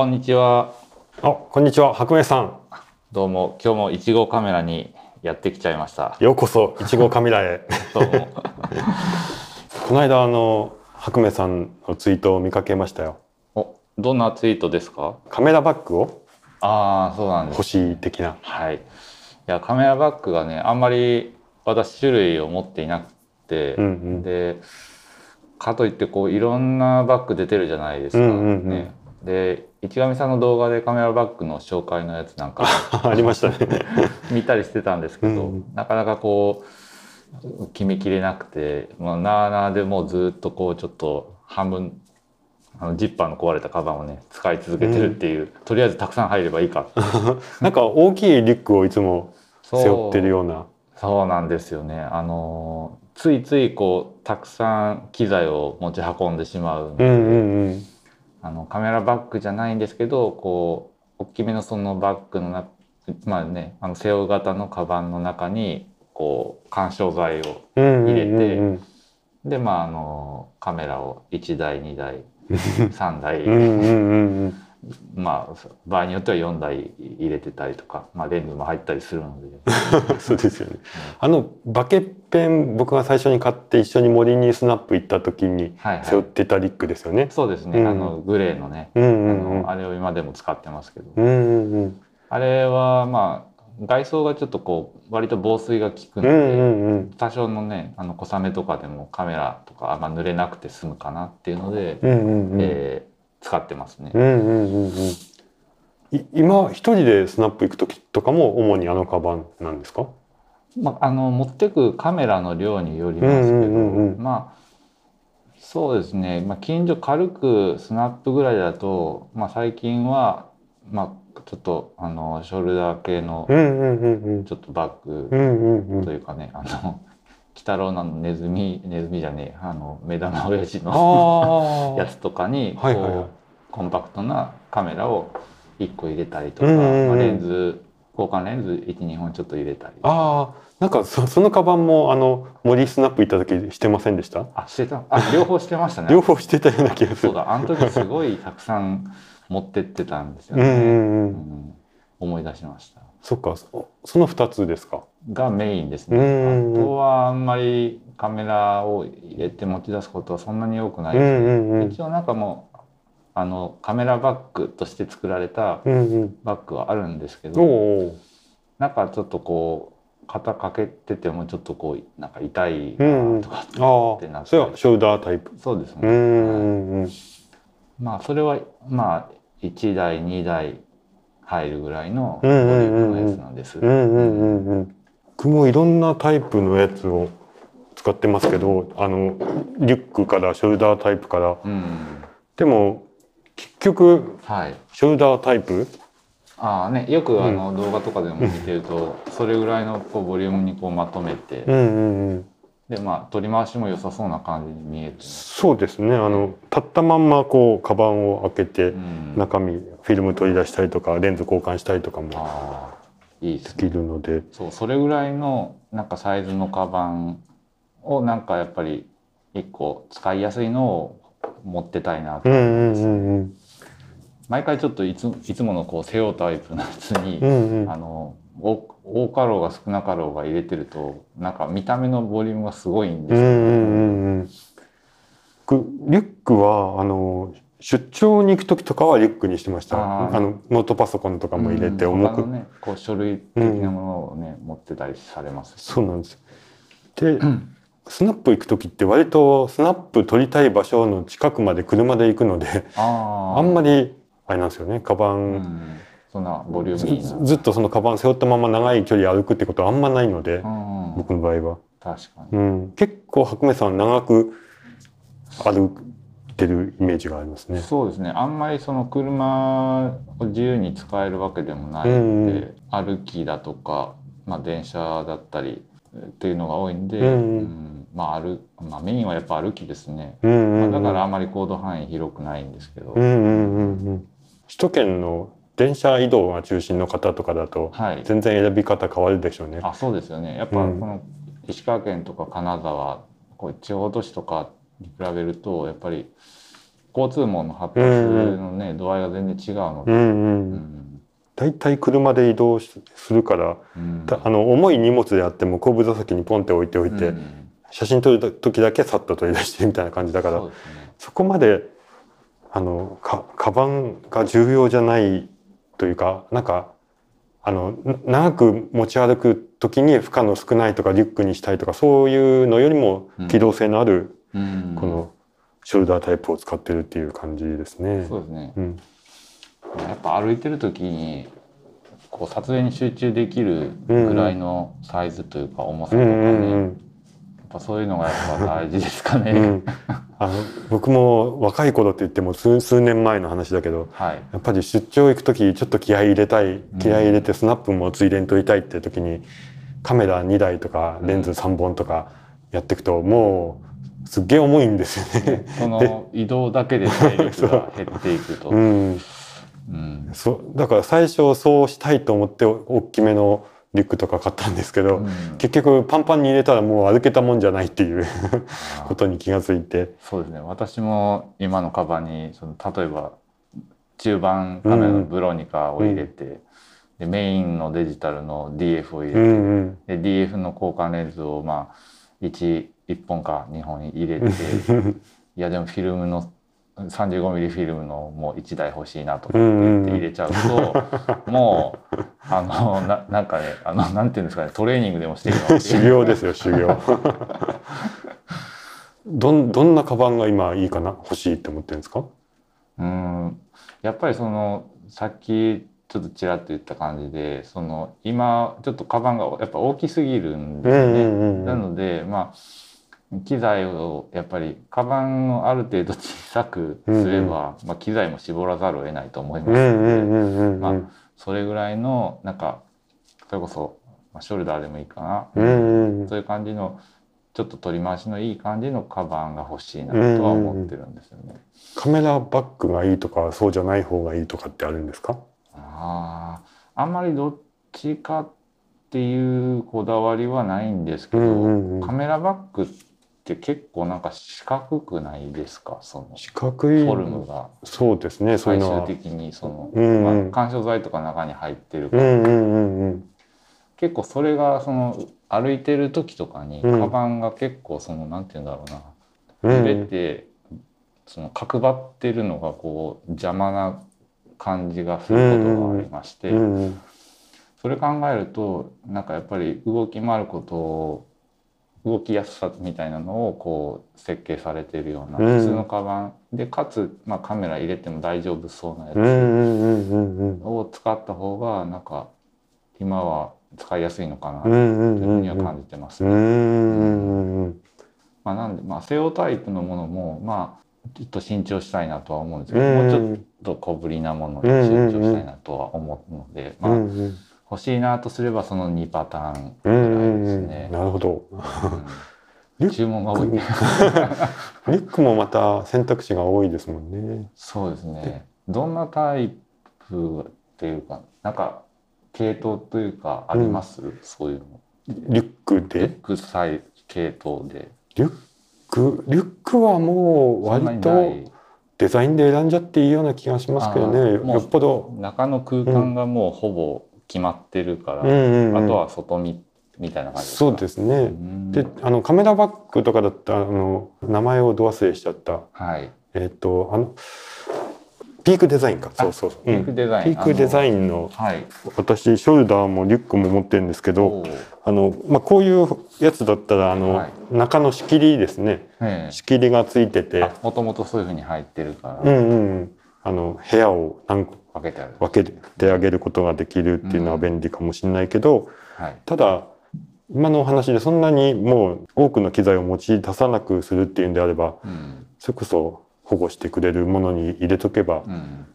こんにちは。あ、こんにちは、白明さん。どうも、今日も1号カメラにやってきちゃいました。ようこそ、1号カメラへ。どうも。この間、あの、白明さんのツイートを見かけましたよ。お、どんなツイートですか？カメラバッグをああ、そうなんです。欲しい的な。はい。いや、カメラバッグがね、あんまり私種類を持っていなくて、うんうん。で、かといってこういろんなバッグ出てるじゃないですか。うんうんうんね、で、市上さんの動画でカメラバッグの紹介のやつなんか ありましたね。見たりしてたんですけど、うんなかなかこう決めきれなくて、まあ、なあなあでもうずっとこうちょっと半分あのジッパーの壊れたカバンをね使い続けてるっていう、とりあえずたくさん入ればいいか なんか大きいリュックをいつも背負ってるような。そうなんですよねあのついついこうたくさん機材を持ち運んでしまうので、うんうんうん。あのカメラバッグじゃないんですけどこう大きめのそのバッグのなまあねあの背負う型のカバンの中にこう緩衝材を入れてうんでまああのカメラを1台2台3台。まあ場合によっては4台入れてたりとか、まあ、レンズも入ったりするので。そうですよね。あのバケペン僕が最初に買って一緒に森にスナップ行った時にはいはい。背負ってたリュックですよね。そうですね、うん。あのグレーのね、うんうあんうん。のあれを今でも使ってますけど、うんうんうん。あれはまあ外装がちょっとこう割と防水が効くので、うんうんうん。多少のねあの小雨とかでもカメラとかあんま濡れなくて済むかなっていうので、うんうんうん。えー使ってますね。うんうんうんうん。い今一人でスナップ行く時とかも主にあのカバンなんですか？まあ、あの持ってくカメラの量によりますけど、うんうんうんうん。まあそうですね、まあ、近所軽くスナップぐらいだと、まあ、最近は、まあ、ちょっとあのショルダー系のうんうんうんうん。ちょっとバッグうんうんうん。というかね、あの鬼太郎のネズミネズミじゃねえあの目玉親父の やつとかにこう、はいはい。はいコンパクトなカメラを1個入れたりとか、うんうんうん。まあ、レンズ交換レンズ12本ちょっと入れたりああなんかそそのカバンもあの森スナップ行った時してませんでした？あしてた。あ両方してましたね。両方してたような気がする。そうだ。あの時すごいたくさん持ってってたんですよね、うんうんうん。うん。思い出しましたそっかそその二つですか？がメインですうんうん。うんねあとはあんまりカメラを入れて持ち出すことはそんなに多くないうんですね、うんうん一応なんかもうあのカメラバッグとして作られたうんうん。バッグはあるんですけおど、おなんかちょっとこう肩かけててもちょっとこうなんか痛いうんうなんとか、あってなってあそれはショルダータイプ。そうですね、うんうんうんまあそれはまあ1台2台入るぐらいのボうんリュうんうん。うんームのやつなんです。うんうんうん。うん僕もいろんなタイプのやつを使ってますけどあのリュックからショルダータイプから。うん。でも結局はい。ショルダータイプ？ああねよくあの動画とかでも見てると、それぐらいのこうボリュームにこうまとめて、うんうんうん。でまあ取り回しも良さそうな感じに見えて、そうですね。あの立ったまんまこうカバンを開けてうん、中身フィルム取り出したりとかレンズ交換したりとかもで。きるので。そうそれぐらいのなんかサイズのカバンをなんかやっぱり一個使いやすいのを持ってたいなとうんうんうんうん。毎回ちょっといついつものこう背負うタイプのやつに、うんうん。あの多多かろうが少なかろうが入れてるとなんか見た目のボリュームがすごいんですよ、うんうんうんリュックはあの出張に行く時とかはリュックにしてました。あのノートパソコンとかも入れてうん。重く、ねこう書類的なものをね、持ってたりされます。そうなんですでスナップ行く時って割とスナップ撮りたい場所の近くまで車で行くのでああんまりあれなんですよね。カバうン、ん、そんなボリューずムずっとそのカバン背負ったまま長い距離歩くってことはあんまないので、うん、僕の場合は、確かに、うん、結構白目さんは長く歩いてるイメージがありますね。そうですね。あんまりその車を自由に使えるわけでもないので、うんうん。歩きだとか、まあ、電車だったりっていうのが多いんで、うんまあ歩まあ、メインはやっぱ歩きですね、うんうんうん。まあだからあんまり行動範囲広くないんですけど、うんうんうんうん。首都圏の電車移動が中心の方とかだとはい。全然選び方変わるでしょうね。あそうですよね。やっぱこうん。の石川県とか金沢こう地方都市とかに比べるとやっぱり交通網の発達のね、度合いが全然違うので、うんう。うん。ん大体車で移動しするから、うん。たあの重い荷物であっても後部座席にポンって置いておいて、うん。写真撮る時だけさっと取り出してみたいな感じだからそね。そこまであのかカバンが重要じゃないというかなんかあのな長く持ち歩く時に負荷の少ないとかリュックにしたいとかそういうのよりもうん。機動性のあるうんこのショルダータイプを使ってるっていう感じですね。そうですね。うん。やっぱ歩いてる時にこう撮影に集中できるぐらいのサイズというか重さとかね、うんうんやっぱそういうのがやっぱ大事ですかね。うん。うんあの僕も若い頃って言っても数数年前の話だけどはい。やっぱり出張行く時ちょっと気合い入れたい気合い入れてスナップもついでに撮りたいって時にカメラ2台とかレンズ3本とかやっていくともうすっげえ重いんですよね。その移動だけで体力が 減っていくと。うん、うんそうだから最初そうしたいと思って大きめのリュックとか買ったんですけど、うん結局パンパンに入れたらもう歩けたもんじゃないっていうことに気がついて。そうですね。私も今のカバンにその例えば中盤カメラのブロニカを入れて、でメインのデジタルの DF を入れて、うんうんで DF の交換レンズをまあ 1, 1本か2本入れて。いやでもフィルムの 35mm フィルムのもう1台欲しいなとかって入れちゃうと、もうあのななんかねあのなんていうんですかねトレーニングでもしてるの。修行ですよ修行。どんどんなカバンが今いいかな欲しいって思ってるんですか？うん。やっぱりそのさっきちょっとちらっと言った感じでその今ちょっとカバンがやっぱ大きすぎるんですよね。なのでまあ機材をやっぱりカバンをある程度小さくすれば、まあ、機材も絞らざるを得ないと思います。うんので、それぐらいのなんかそれこそ、まあ、ショルダーでもいいかな、うんうんうん。そういう感じのちょっと取り回しのいい感じのカバンが欲しいなとは思ってるんですよね。カメラバッグがいいとかそうじゃない方がいいとかってあるんですか？あああんまりどっちかっていうこだわりはないんですけど、うんうんうん。カメラバッグって結構なんか四角くないですか？その四角い。フォルムが。そうですね最終的にその、うんうん。まあ、干渉剤とか中に入ってるから、うんうんうんうん。結構それがその歩いてる時とかにうん。カバンが結構そのなんて言うんだろうな。うん。揺れてその角張ってるのがこう邪魔な感じがすることがありまして、うんうん。それ考えるとなんかやっぱり動き回ることを動きやすさみたいなのをこう設計されているようなうん。普通のカバンでかつ、まあ、カメラ入れても大丈夫そうなやつを使った方がなんか今は使いやすいのかなというふうには感じてますね。まあ、なんで、まあ、セオタイプのものもまあちょっと新調したいなとは思うんですけど、うん。もうちょっと小ぶりなものに新調したいなとは思うので、まあ、欲しいなとすればその2パターンぐうんうらいんうんですね。なるほどうん注文が多い。リュックもまた選択肢が多いですもんね。そうですね。どんなタイプっていうか、なんか系統というかあります、そういうの。リュックリュでックサイ系統で。リュック？リュックはもう割とデザインで選んじゃっていいような気がしますけどねよっぽど。中の空間がもうほぼ決まってるから、うんうんうんあとは外見みたいな感じ。そうですね。うんであのカメラバッグとかだったらあの名前をど忘れしちゃったはい。えっ、とあのピークデザインかそうそうそう、ピークデザイン。ピークデザン。インのはい。私ショルダーもリュックも持ってるんですけどあの、まあ、こういうやつだったらあの、はい中の仕切りですねええ仕切りがついててもともとそういうふうに入ってるから、うんうんあの部屋を何個分けてある。分けてあげることができるっていうのは便利かもしれないけど、はい。ただ今のお話でそんなにもう多くの機材を持ち出さなくするっていうんであればうん。それこそ保護してくれるものに入れとけばうん。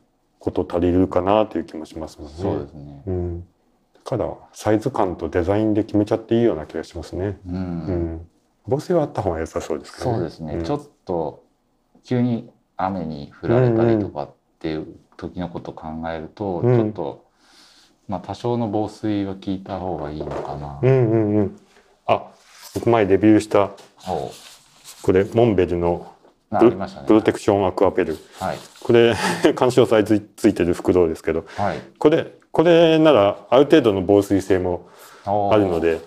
こと足りるかなという気もしますもんね。そうですね。うん、だからサイズ感とデザインで決めちゃっていいような気がしますね。うん。うん、防水はあった方が良さそうですかね。そうですね、んちょっと急に雨に降られたりとかっていう時のことを考えると、うん。ちょっと、まあ、多少の防水は効いた方がいいのかな。うんうんうん。あ、僕前レビューしたおこれモンベルのありましたね。プロテクションアクアペル。はい。これ 干渉剤ついついてる袋ですけどはい。これこれならある程度の防水性もあるので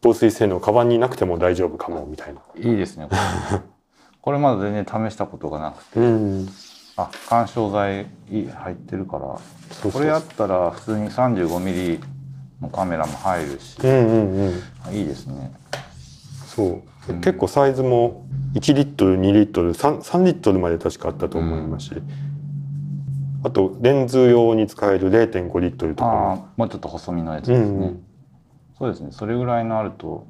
防水性能カバンになくても大丈夫かもみたいな。いいですね。これ。これまだ全然試したことがなくて。うんあ干渉剤入ってるからこれやったら普通に 35mm のカメラも入るしうんうんうん。いいですね。そう、うん。結構サイズも1リットル2リットル 3, 3リットルまで確かあったと思いますし、あとレンズ用に使える0.5リットルとかあも。あもうちょっと細身のやつですね、うんうん。そうですね。それぐらいのあると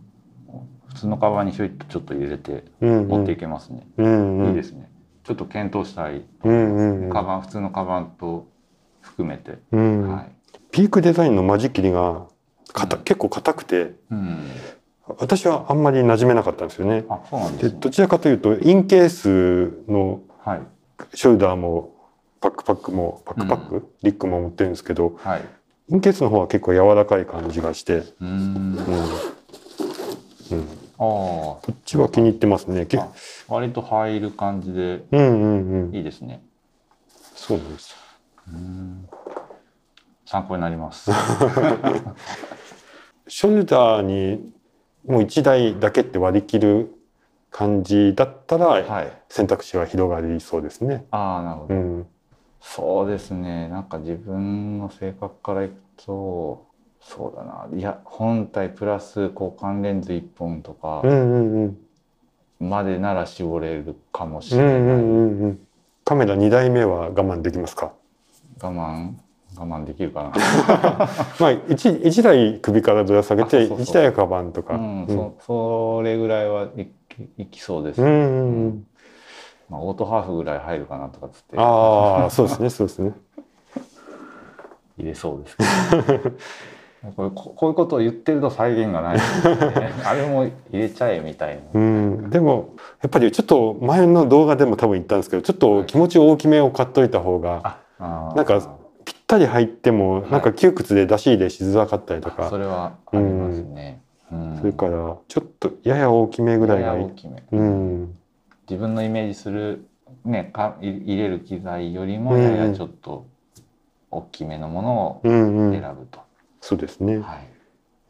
普通のカバンにひょいっとちょっと入れてうんうん。持っていけますね、うんうん。いいですねちょっと検討したい。うんうんうん。カバン普通のカバンと含めて、うん。はい、ピークデザインの間仕切りがかた結構硬くてうん、私はあんまり馴染めなかったんですよね。あそうなんでね。ですどちらかというと Incase のはい。ショルダーもバックパックもバックパック、リュックも持ってるんですけどはい。 Incase の方は結構柔らかい感じがして、うーん。うんこっちは気に入ってますね。割と入る感じでうんうんうん。いいですね。そうなんです。うん。参考になります。ショルダーにもう1台だけって割り切る感じだったらはい。選択肢は広がりそうですね。ああなるほど、うん。そうですね。なんか自分の性格からいくとそうだな。いや本体プラス交換レンズ1本とかまでなら絞れるかもしれない、うんうんうん。うんカメラ2台目は我慢できますか？我慢？我慢できるかな？まあ 1, 一台首からぶら下げてあそうそうそう。1台はカバンとか。うん、うん。そそれぐらいはいきいきそうです、うんうんうん。まあ、オートハーフぐらい入るかなとかっつって。ああそうですねそうですね。入れそうですけど これここういうことを言ってると再現がない。ね あれも入れちゃえみたいな、うん、でもやっぱりちょっと前の動画でも多分言ったんですけどちょっと気持ち大きめを買っといた方があー。なんかぴったり入ってもなんか窮屈で出し入れしづらかったりとか、それはありますね、うん。それからちょっとやや大きめぐらいがいい。やや大。きめ、うん。自分のイメージする、ね、かい入れる機材よりもうん。ややちょっと大きめのものをうんうん、選ぶと、そうですね。はい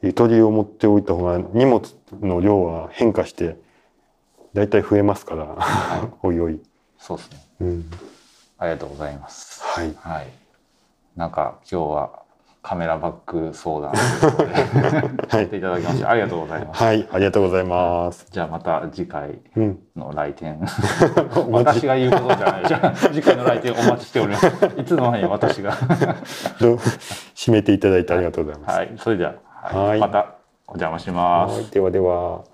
ゆとりを持っておいた方が荷物の量は変化してだいたい増えますから、は おいおい。そうですねうん、ありがとうございますはい。はいなんか今日はカメラバッグ相談といていただきましてありがとうございます。はい、ありがとうございます。じゃあまた次回うん、の来店お待ち私が言うことじゃないじゃあ次回の来店お待ちしております。いつの間に私が。締めていただいてありがとうございます。はい。それでは、はい。はい。またお邪魔します。はい、ではでは。